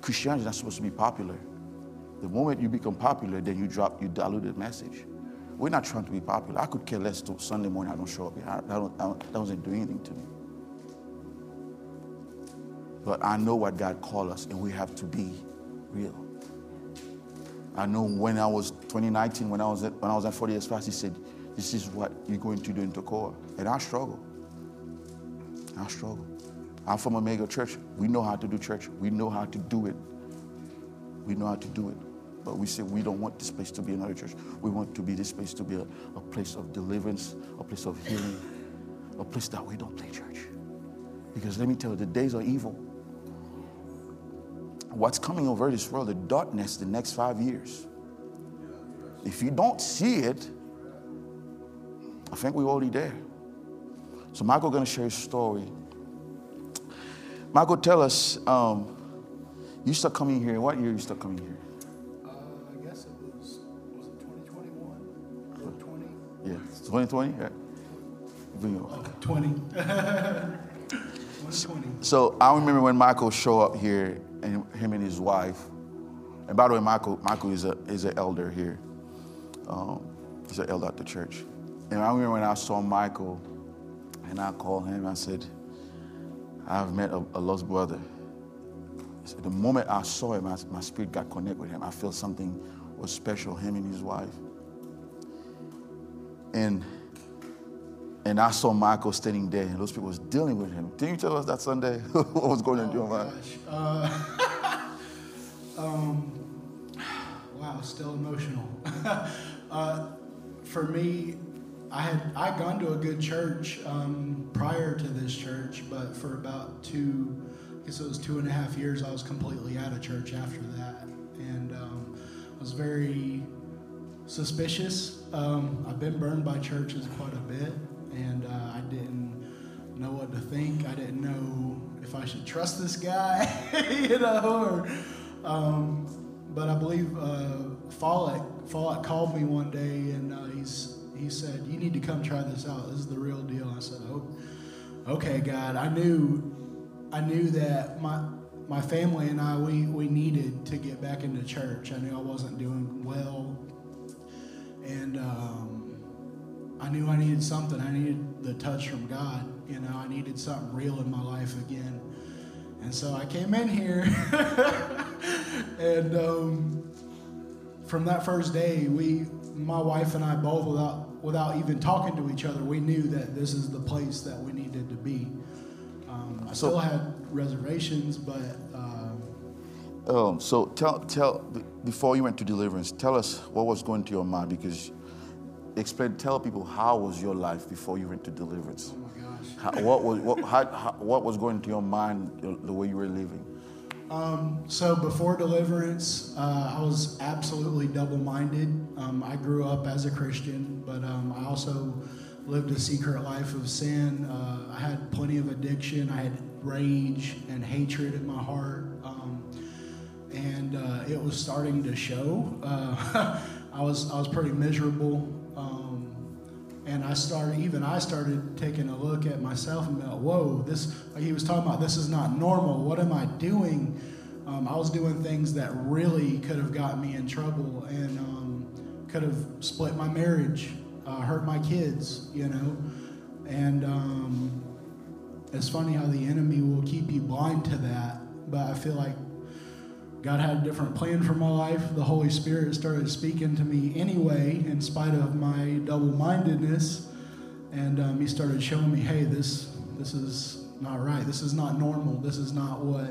Christianity is not supposed to be popular. The moment you become popular, then you drop, you dilute the message. We're not trying to be popular. I could care less Sunday morning I don't show up here. I, I don't, I that doesn't do anything to me. But I know what God called us, and we have to be real. I know when I was 2019, when I was at, when I was at 40 years fast, He said, "This is what you're going to do in Toccoa," and I struggle. I struggle. I'm from a mega church. We know how to do church. We know how to do it. We know how to do it. But we say we don't want this place to be another church. We want to be this place to be a, a place of deliverance, a place of healing, a place that we don't play church. Because let me tell you, the days are evil. What's coming over this world, the darkness, the next five years. If you don't see it, I think we're already there. So Michael going to share his story. Michael, tell us, um, you start coming here. What year you start coming here? 2020. Yeah. Bring it on. Okay, 20. 2020. So I remember when Michael showed up here, and him and his wife. And by the way, Michael, Michael is a is an elder here. Um, he's an elder at the church. And I remember when I saw Michael, and I called him. I said, "I've met a, a lost brother." So the moment I saw him, I, my spirit got connected with him. I felt something was special. Him and his wife. And and I saw Michael standing there, and those people was dealing with him. Didn't you tell us that Sunday what was going on mind? Gosh. Uh, um, wow, still emotional. uh, for me, I had I gone to a good church um, prior to this church, but for about two, I guess it was two and a half years, I was completely out of church after that, and um, I was very suspicious. Um, I've been burned by churches quite a bit, and uh, I didn't know what to think. I didn't know if I should trust this guy, you know. Or, um, but I believe uh, Follett, Follett called me one day, and uh, he's he said, "You need to come try this out. This is the real deal." I said, "Oh, okay, God." I knew, I knew that my my family and I we we needed to get back into church. I knew I wasn't doing well, and um, I knew I needed something. I needed the touch from God. You know, I needed something real in my life again. And so I came in here, and um, from that first day, we, my wife and I both, without without even talking to each other, we knew that this is the place that we needed to be. Um, I still had reservations, but um, Um, so tell, tell, before you went to deliverance, tell us what was going to your mind because explain, tell people how was your life before you went to deliverance. oh my gosh. How, what was what, how, how, what was going to your mind the- the way you were living? Um, so before deliverance, uh, I was absolutely double-minded. Um, I grew up as a Christian, but um, I also lived a secret life of sin. Uh, I had plenty of addiction. I had rage and hatred in my heart, and uh, it was starting to show. Uh, I was I was pretty miserable. Um, and I started, even I started taking a look at myself and like, whoa, this, like he was talking about, this is not normal. What am I doing? Um, I was doing things that really could have got me in trouble and um, could have split my marriage, uh, hurt my kids, you know. And um, it's funny how the enemy will keep you blind to that, but I feel like God had a different plan for my life. The Holy Spirit started speaking to me anyway, in spite of my double-mindedness, and um, He started showing me, "Hey, this this is not right. This is not normal. This is not what.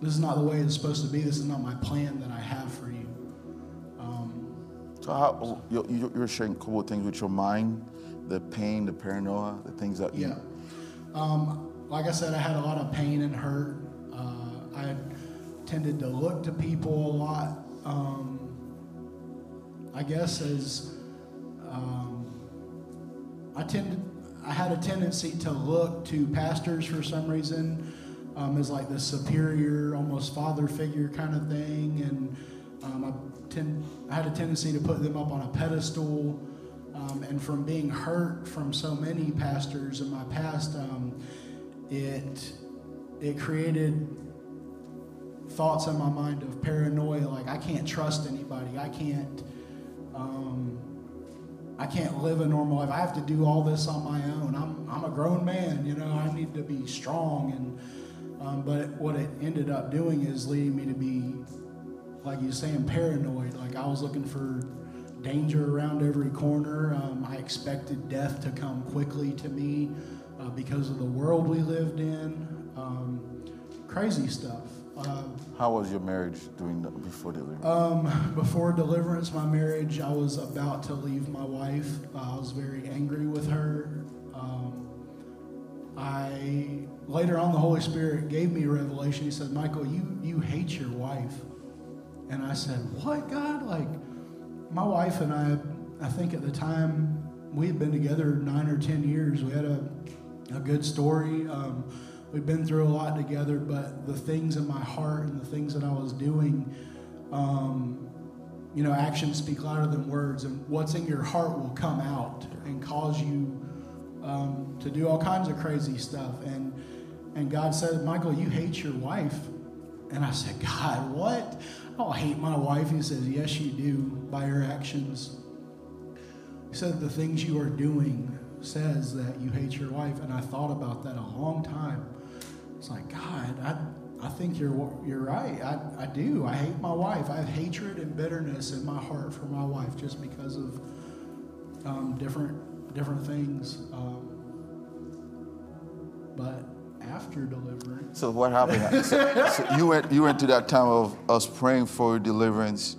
This is not the way it's supposed to be. This is not my plan that I have for you." Um, So how, you're, you're sharing a couple of things with your mind, the pain, the paranoia, the things that you, Yeah. Um, like I said, I had a lot of pain and hurt. Tended to look to people a lot. Um, I guess as um, I tended, I had a tendency to look to pastors for some reason um, as like the superior, almost father figure kind of thing, and um, I, tend, I had a tendency to put them up on a pedestal. Um, and from being hurt from so many pastors in my past, um, it it created thoughts in my mind of paranoia, like I can't trust anybody, I can't, um, I can't live a normal life. I have to do all this on my own. I'm I'm a grown man, you know. I need to be strong, and um, but what it ended up doing is leading me to be, like you're saying, paranoid. Like I was looking for danger around every corner. Um, I expected death to come quickly to me uh, because of the world we lived in. Um, crazy stuff. Uh, how was your marriage the, before deliverance? um, before deliverance, my marriage, I was about to leave my wife. I was very angry with her. Um, I later on, the Holy Spirit gave me a revelation. He said, "Michael, you you hate your wife," and I said, "What, God? Like, my wife and I, I think at the time we had been together nine or ten years. We had a a good story." Um, We've been through a lot together, but the things in my heart and the things that I was doing, um, you know, actions speak louder than words, and what's in your heart will come out and cause you um, to do all kinds of crazy stuff. And and God said, Michael, you hate your wife. And I said, God, what? I don't hate my wife. He says, Yes, you do by your actions. He said, The things you are doing says that you hate your wife. And I thought about that a long time. It's like, God, I, I think you're, you're right. I, I do. I hate my wife. I have hatred and bitterness in my heart for my wife just because of um, different, different things. Um, but after deliverance. So what happened? so, so you went you went to that time of us praying for deliverance,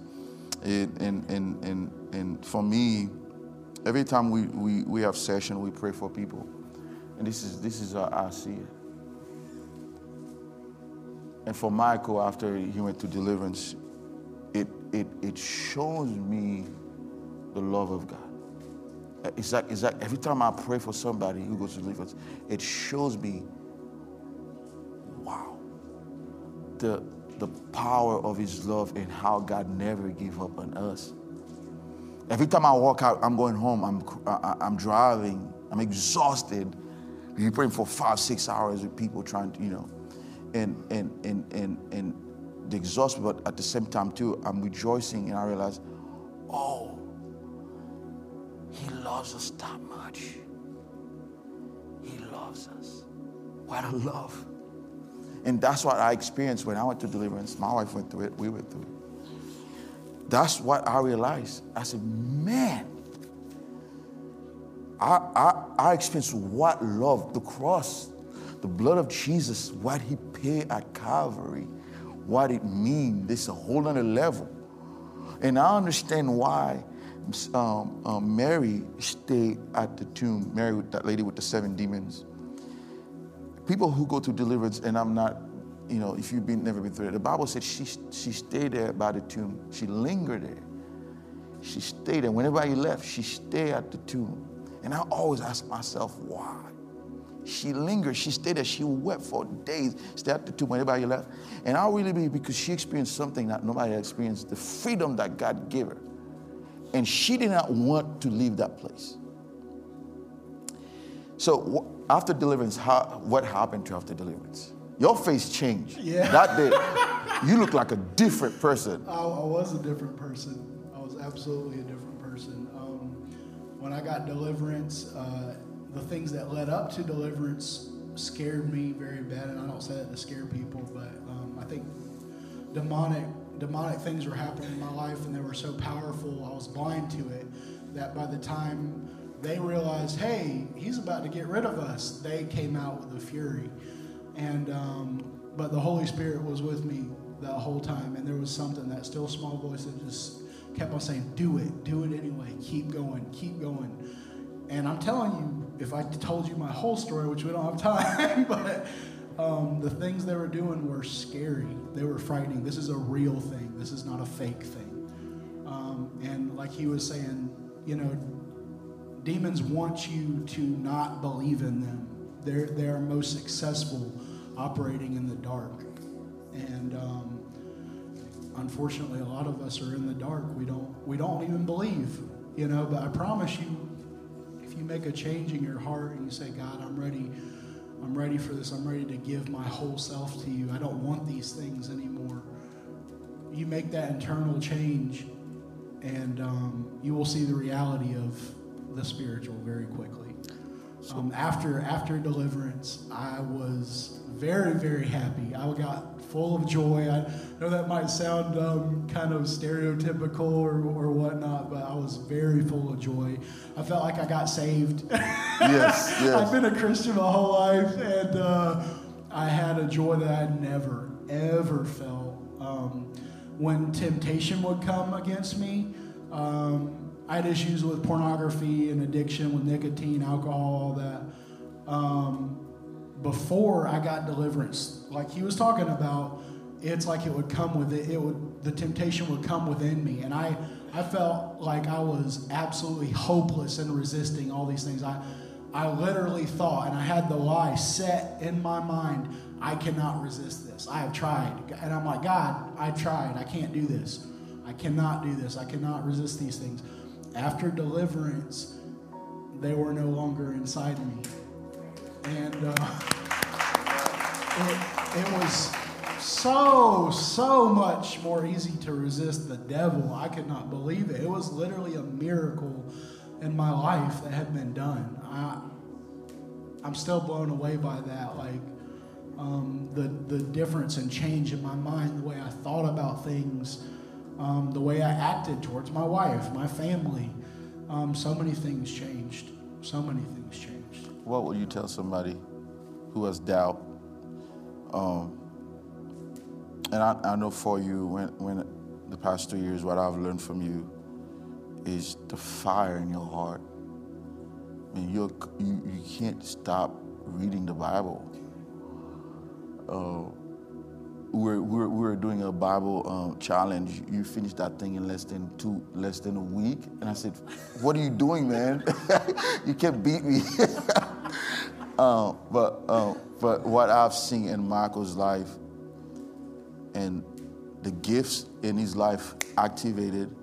and and and and, and for me, every time we, we, we have session, we pray for people, and this is this is how I see it. And for Michael, after he went to deliverance, it it it shows me the love of God. Uh, it's like, it's like every time I pray for somebody who goes to deliverance, it shows me wow, the, the power of his love and how God never gave up on us. Every time I walk out, I'm going home, I'm, I, I'm driving, I'm exhausted. You're praying for five, six hours with people trying to, you know, and, and, and, and, and the exhaust, but at the same time too, I'm rejoicing and I realize, oh, he loves us that much. He loves us. What a love. And that's what I experienced when I went to deliverance. My wife went through it, we went through it. That's what I realized. I said, man, I, I, I experienced what love, the cross, the blood of Jesus, what he paid at Calvary, what it means. This is a whole other level. And I understand why um, um, Mary stayed at the tomb, Mary, that lady with the seven demons people who go to deliverance, and I'm not, you know, if you've been never been through it, the Bible said she she stayed there by the tomb. She lingered there. She stayed there. Whenever he left, she stayed at the tomb. And I always ask myself, why? She lingered. She stayed there. She wept for days. Stayed at the tomb whenever he left. And I really believe because she experienced something that nobody experienced, the freedom that God gave her. And she did not want to leave that place. So after deliverance, how, what happened to you after deliverance? Your face changed. Yeah. That day, you look like a different person. I, I was a different person. I was absolutely a different person. Um, when I got deliverance, uh, the things that led up to deliverance scared me very bad, and I don't say that to scare people, but um, I think demonic demonic things were happening in my life, and they were so powerful. I was blind to it that by the time they realized, hey, he's about to get rid of us, they came out with a fury. And um, but the Holy Spirit was with me the whole time, and there was something that still small voice that just kept on saying, "Do it, do it anyway. Keep going, keep going." And I'm telling you, if I told you my whole story, which we don't have time, but um, the things they were doing were scary. They were frightening. This is a real thing. This is not a fake thing. Um, and like he was saying, you know, demons want you to not believe in them. They're they're most successful operating in the dark, and um, unfortunately, a lot of us are in the dark. We don't we don't even believe, you know. But I promise you, you make a change in your heart and you say, God, I'm ready. I'm ready for this. I'm ready to give my whole self to you. I don't want these things anymore. You make that internal change, and um, you will see the reality of the spiritual very quickly. Um, after after deliverance, I was very very happy. I got full of joy. I know that might sound um, kind of stereotypical or, or whatnot, but I was very full of joy. I felt like I got saved. Yes, yes. I've been a Christian my whole life, and uh, I had a joy that I'd never ever felt. Um, when temptation would come against me, um, I had issues with pornography and addiction, with nicotine, alcohol, all that. Um, before I got deliverance, like he was talking about, it's like it would come with it. It would the temptation would come within me, and I I felt like I was absolutely hopeless in resisting all these things. I I literally thought, and I had the lie set in my mind. I cannot resist this. I have tried, and I'm like, God, I tried. I can't do this. I cannot do this. I cannot resist these things. After deliverance, they were no longer inside me. And uh, it, it was so, so much more easy to resist the devil. I could not believe it. It was literally a miracle in my life that had been done. I, I'm still blown away by that. Like, um, the, the difference and change in my mind, the way I thought about things, um, the way I acted towards my wife, my family. Um, so many things changed. So many things changed. What will you tell somebody who has doubt? Um, and I, I know for you, when, when the past two years, what I've learned from you is the fire in your heart. I mean, you, you can't stop reading the Bible. Uh, we're, we're, we're doing a Bible um, challenge. You finished that thing in less than two, less than a week. And I said, what are you doing, man? you can't beat me. um, but, um, but what I've seen in Michael's life and the gifts in his life activated,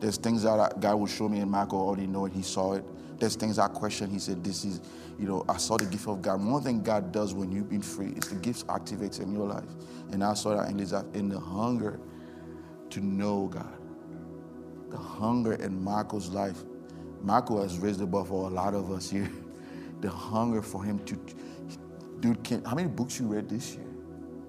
there's things that God will show me and Michael already know it, he saw it. There's things I question, he said, this is, you know, I saw the gift of God. One thing God does when you've been free is the gifts activates in your life. And I saw that in his in the hunger to know God. The hunger in Michael's life. Michael has raised the bar for a lot of us here. The hunger for him to, dude, can, how many books you read this year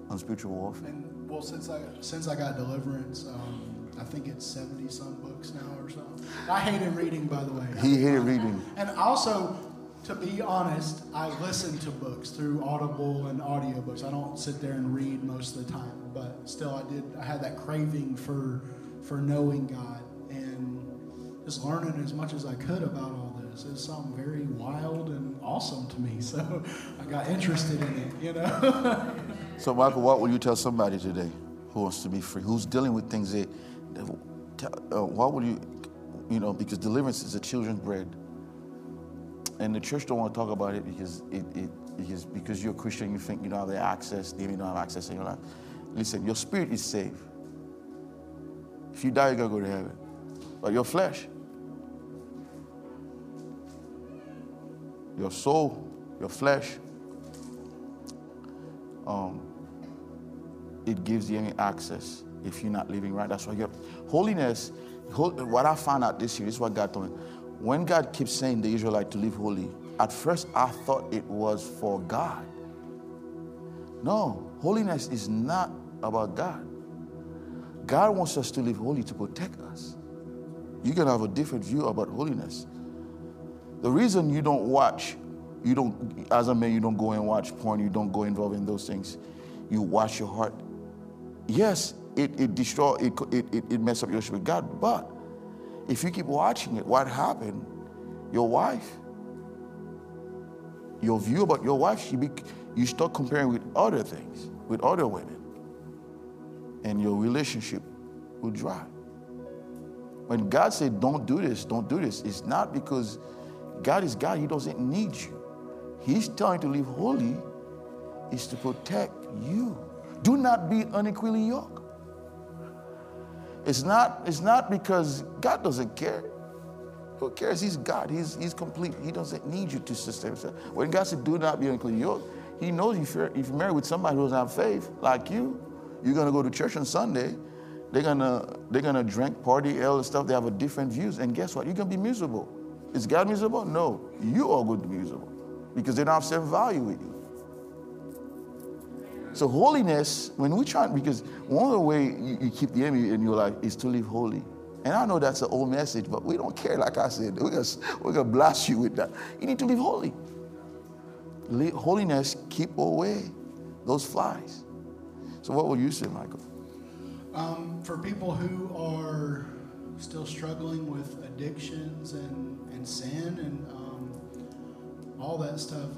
on spiritual warfare? And well, since I since I got deliverance, um, I think it's seventy some books now or something. I hated reading, by the way. He hated reading. And also, to be honest, I listen to books through Audible and audiobooks. I don't sit there and read most of the time, but still, I did. I had that craving for for knowing God and just learning as much as I could about all this. It's something very wild and awesome to me. So I got interested in it. You know. So, Michael, what will you tell somebody today who wants to be free, who's dealing with things that, that uh, what would you, you know, because deliverance is a children's bread. And the church don't want to talk about it because it, it because, because you're a Christian, you think you don't have the access, they don't have access in your life. Listen, your spirit is safe. If you die, you're gonna go to heaven. But your flesh, your soul, your flesh, um, it gives you any access if you're not living right. That's why you holiness. What I found out this year, is what God told me. When God keeps saying the Israelite to live holy, at first I thought it was for God. No, holiness is not about God. God wants us to live holy to protect us. You can have a different view about holiness. The reason you don't watch, you don't, as a man, you don't go and watch porn, you don't go involved in those things. You watch your heart. Yes, it, it destroy, it, it, it, it mess up your relationship with God, but if you keep watching it, what happened? Your wife, your view about your wife, she be, you start comparing with other things, with other women, and your relationship will dry. When God said, Don't do this, don't do this, it's not because God is God, He doesn't need you. He's you to live holy, is to protect you. Do not be unequally yoked. It's not, it's not because God doesn't care. Who cares? He's God. He's, he's complete. He doesn't need you to sustain himself. When God said, do not be unequally yoked, he knows if you're, if you're married with somebody who doesn't have faith like you, you're going to go to church on Sunday. They're going to they're gonna drink, party, all the stuff. They have a different views. And guess what? You're going to be miserable. Is God miserable? No. You are going to be miserable because they don't have same value with you. So holiness, when we try, because one of the way you, you keep the enemy in your life is to live holy. And I know that's an old message, but we don't care. Like I said, we're gonna, we're gonna blast you with that. You need to live holy holiness keep away those flies. So, what would you say, Michael? Um, for people who are still struggling with addictions and, and sin and um, all that stuff,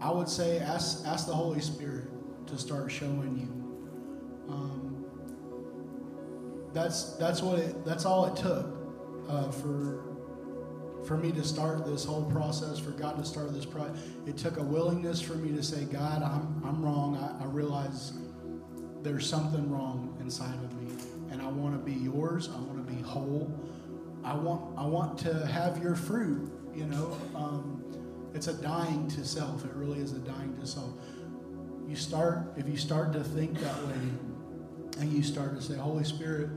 I would say ask, ask the Holy Spirit to start showing you. Um, that's that's what it. That's all it took uh, for for me to start this whole process, for God to start this process, it took a willingness for me to say, God, I'm, I'm wrong. I, I realize there's something wrong inside of me. And I want to be yours. I want to be whole. I want, I want to have your fruit, you know. Um, it's a dying to self. It really is a dying to self. You start, if you start to think that way, and you start to say, Holy Spirit,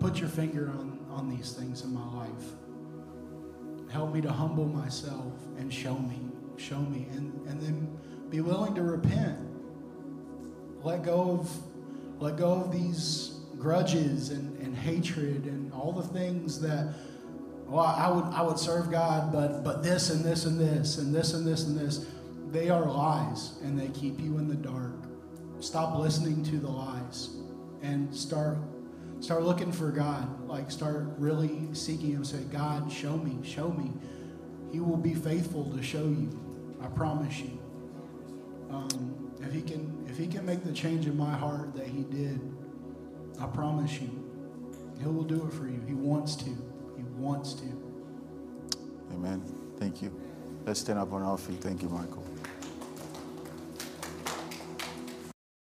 put your finger on on these things in my life. Help me to humble myself and show me, show me, and, and then be willing to repent. Let go of, let go of these grudges and, and hatred and all the things that well I would I would serve God but but this and this and this and this and this and this they are lies and they keep you in the dark. Stop listening to the lies and start Start looking for God. Like, start really seeking Him. Say, God, show me, show me. He will be faithful to show you. I promise you. Um, if He can, if He can make the change in my heart that He did, I promise you, He will do it for you. He wants to. He wants to. Amen. Thank you. Let's stand up on our feet. Thank you, Michael.